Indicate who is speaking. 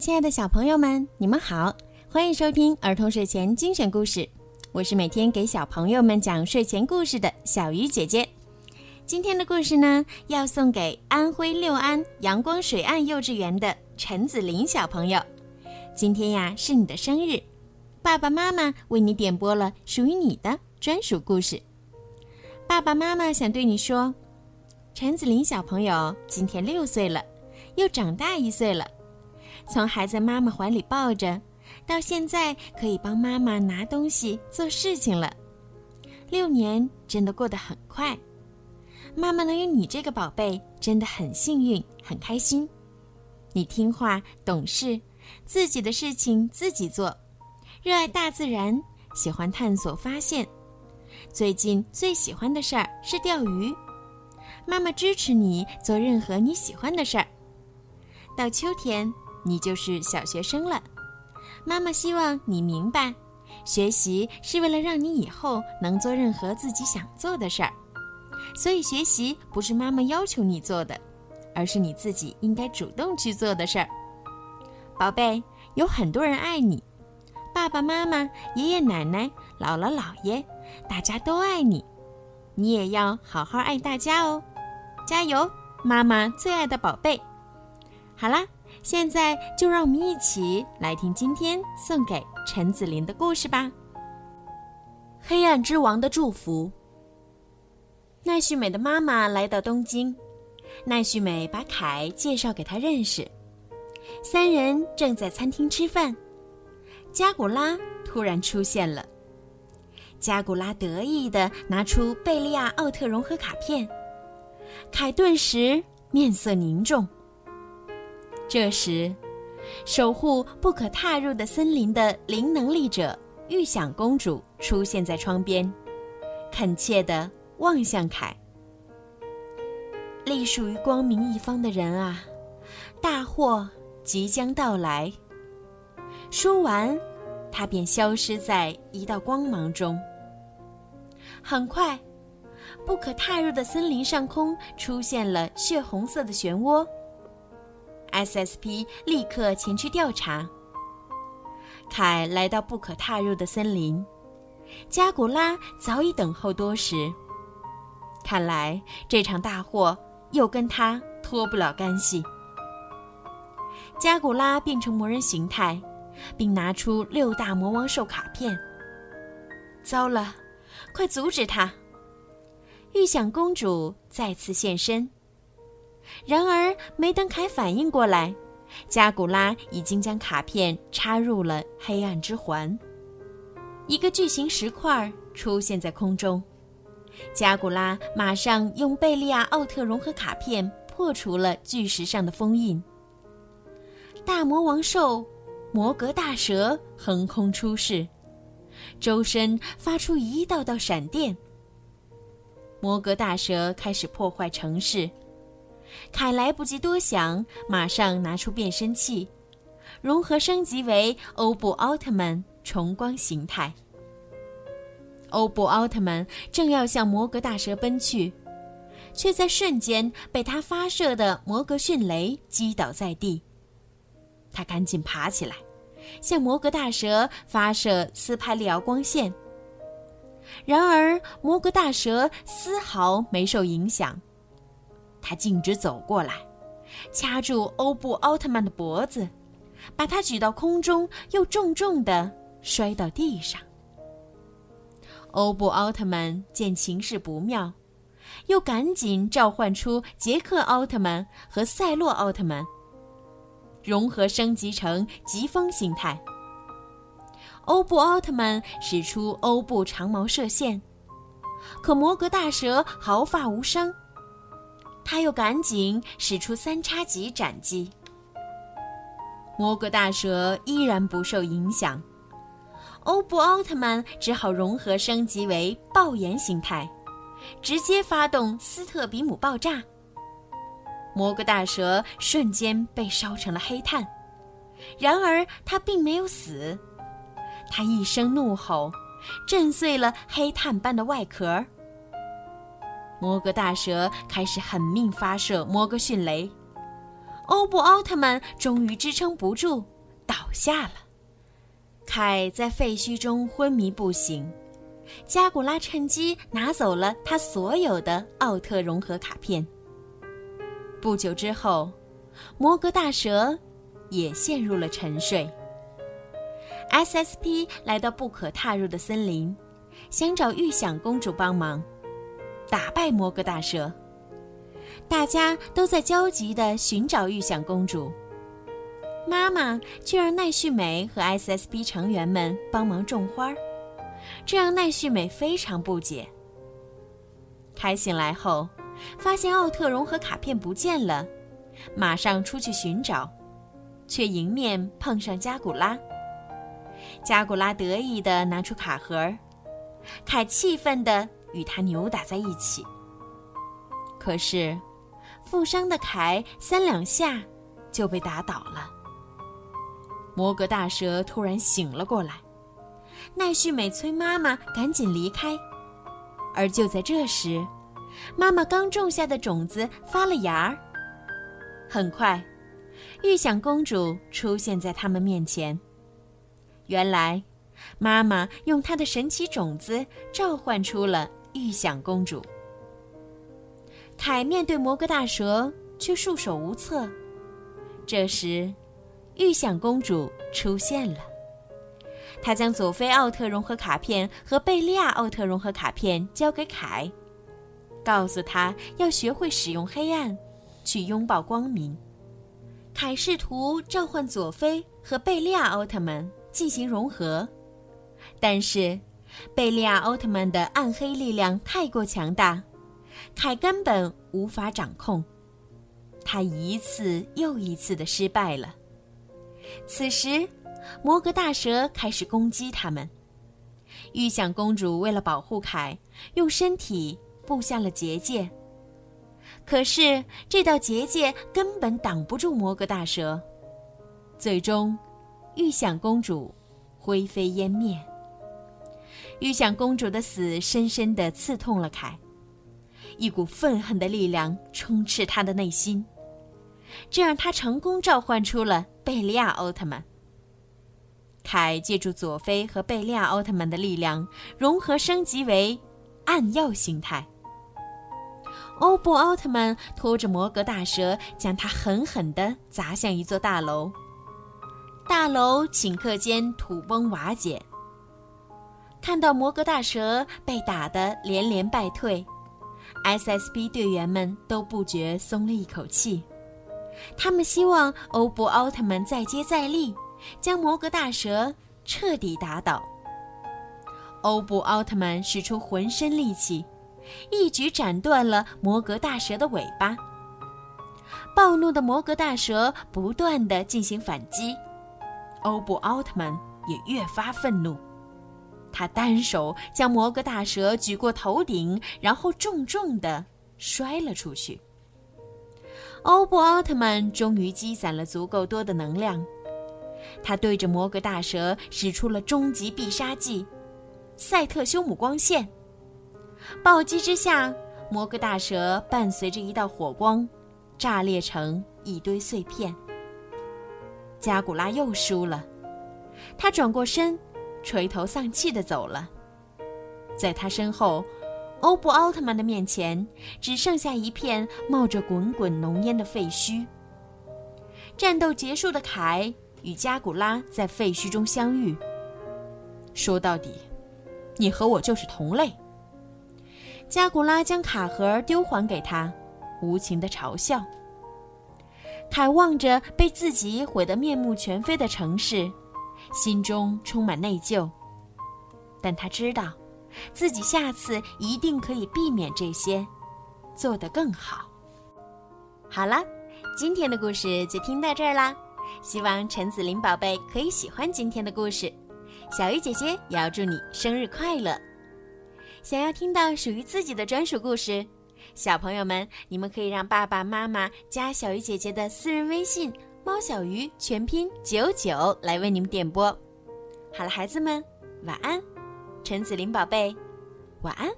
Speaker 1: 亲爱的小朋友们，你们好，欢迎收听儿童睡前精选故事。我是每天给小朋友们讲睡前故事的小鱼姐姐。今天的故事呢，要送给安徽六安阳光水岸幼稚园的陈子林小朋友。今天呀，是你的生日，爸爸妈妈为你点播了属于你的专属故事。爸爸妈妈想对你说，陈子林小朋友今天六岁了，又长大一岁了，从还在妈妈怀里抱着，到现在可以帮妈妈拿东西、做事情了。六年真的过得很快，妈妈能有你这个宝贝，真的很幸运，很开心。你听话、懂事，自己的事情自己做，热爱大自然，喜欢探索发现。最近最喜欢的事儿是钓鱼，妈妈支持你做任何你喜欢的事儿。到秋天，你就是小学生了，妈妈希望你明白，学习是为了让你以后能做任何自己想做的事儿，所以学习不是妈妈要求你做的，而是你自己应该主动去做的事儿。宝贝，有很多人爱你，爸爸妈妈、爷爷奶奶、姥姥姥爷。大家都爱你，你也要好好爱大家哦！加油，妈妈最爱的宝贝！好啦，现在就让我们一起来听今天送给陈子林的故事吧。黑暗之王的祝福。奈绪美的妈妈来到东京，奈绪美把凯介绍给她认识，三人正在餐厅吃饭，加古拉突然出现了。加古拉得意地拿出贝利亚奥特融合卡片，凯顿时面色凝重。这时，守护不可踏入的森林的灵能力者玉想公主出现在窗边，恳切地望向凯。隶属于光明一方的人啊，大祸即将到来。说完，他便消失在一道光芒中。很快，不可踏入的森林上空出现了血红色的漩涡。SSP 立刻前去调查。凯来到不可踏入的森林，加古拉早已等候多时。看来这场大祸又跟他脱不了干系。加古拉变成魔人形态，并拿出六大魔王兽卡片。糟了！快阻止他！玉响公主再次现身。然而，没等凯反应过来，加古拉已经将卡片插入了黑暗之环。一个巨型石块出现在空中，加古拉马上用贝利亚奥特融合卡片破除了巨石上的封印。大魔王兽魔格大蛇横空出世。周身发出一道道闪电。魔格大蛇开始破坏城市，凯来不及多想，马上拿出变身器，融合升级为欧布奥特曼重光形态。欧布奥特曼正要向魔格大蛇奔去，却在瞬间被他发射的魔格迅雷击倒在地。他赶紧爬起来。向魔格大蛇发射斯派利奥光线，然而魔格大蛇丝毫没受影响。他径直走过来，掐住欧布奥特曼的脖子，把他举到空中，又重重地摔到地上。欧布奥特曼见情势不妙，又赶紧召唤出杰克奥特曼和赛洛奥特曼。融合升级成疾风形态。欧布奥特曼使出欧布长矛射线，可摩格大蛇毫发无伤。他又赶紧使出三叉戟斩击，摩格大蛇依然不受影响。欧布奥特曼只好融合升级为爆炎形态，直接发动斯特比姆爆炸。魔格大蛇瞬间被烧成了黑炭，然而他并没有死，他一声怒吼，震碎了黑炭般的外壳。摩格大蛇开始狠命发射摩格迅雷，欧布奥特曼终于支撑不住，倒下了。凯在废墟中昏迷不醒，加古拉趁机拿走了他所有的奥特融合卡片。不久之后，摩格大蛇也陷入了沉睡。S.S.P 来到不可踏入的森林，想找玉响公主帮忙打败摩格大蛇。大家都在焦急地寻找玉响公主。妈妈却让奈绪美和 S.S.B 成员们帮忙种花，这让奈绪美非常不解。凯醒来后，发现奥特融合卡片不见了，马上出去寻找，却迎面碰上加古拉。加古拉得意地拿出卡盒，凯气愤地与他扭打在一起。可是，负伤的凯三两下就被打倒了。摩格大蛇突然醒了过来，奈绪美催妈妈赶紧离开。而就在这时，妈妈刚种下的种子发了芽儿。很快，玉响公主出现在他们面前。原来，妈妈用她的神奇种子召唤出了玉响公主。凯面对摩格大蛇却束手无策。这时，玉响公主出现了，她将佐菲奥特融合卡片和贝利亚奥特融合卡片交给凯，告诉他要学会使用黑暗，去拥抱光明。凯试图召唤佐菲和贝利亚奥特曼进行融合，但是贝利亚奥特曼的暗黑力量太过强大，凯根本无法掌控，他一次又一次的失败了。此时，摩格大蛇开始攻击他们。玉响公主为了保护凯，用身体布下了结界。可是这道结界根本挡不住摩格大蛇，最终，玉响公主灰飞烟灭。玉想公主的死深深地刺痛了凯，一股愤恨的力量充斥他的内心。这让他成功召唤出了贝利亚奥特曼。凯借助佐菲和贝利亚奥特曼的力量，融合升级为暗耀形态。欧布奥特曼拖着摩格大蛇，将他狠狠地砸向一座大楼。大楼顷刻间土崩瓦解。看到摩格大蛇被打得连连败退，S.S.B 队员们都不觉松了一口气。他们希望欧布奥特曼再接再厉，将摩格大蛇彻底打倒。欧布奥特曼使出浑身力气，一举斩断了摩格大蛇的尾巴。暴怒的摩格大蛇不断的进行反击，欧布奥特曼也越发愤怒，他单手将摩格大蛇举过头顶，然后重重的摔了出去。欧布奥特曼终于积攒了足够多的能量，他对着摩格大蛇使出了终极必杀技——赛特修姆光线。暴击之下，摩格大蛇伴随着一道火光，炸裂成一堆碎片。加古拉又输了，他转过身，垂头丧气地走了。在他身后。欧布奥特曼的面前只剩下一片冒着滚滚浓烟的废墟。战斗结束的凯与加古拉在废墟中相遇。说到底，你和我就是同类。加古拉将卡盒丢还给他，无情的嘲笑。凯望着被自己毁得面目全非的城市，心中充满内疚，但他知道。自己下次一定可以避免这些，做得更好。好了，今天的故事就听到这儿啦。希望陈子琳宝贝可以喜欢今天的故事。小鱼姐姐也要祝你生日快乐！想要听到属于自己的专属故事，小朋友们，你们可以让爸爸妈妈加小鱼姐姐的私人微信“猫小鱼”全拼九九来为你们点播。好了，孩子们，晚安。陈子林宝贝，晚安。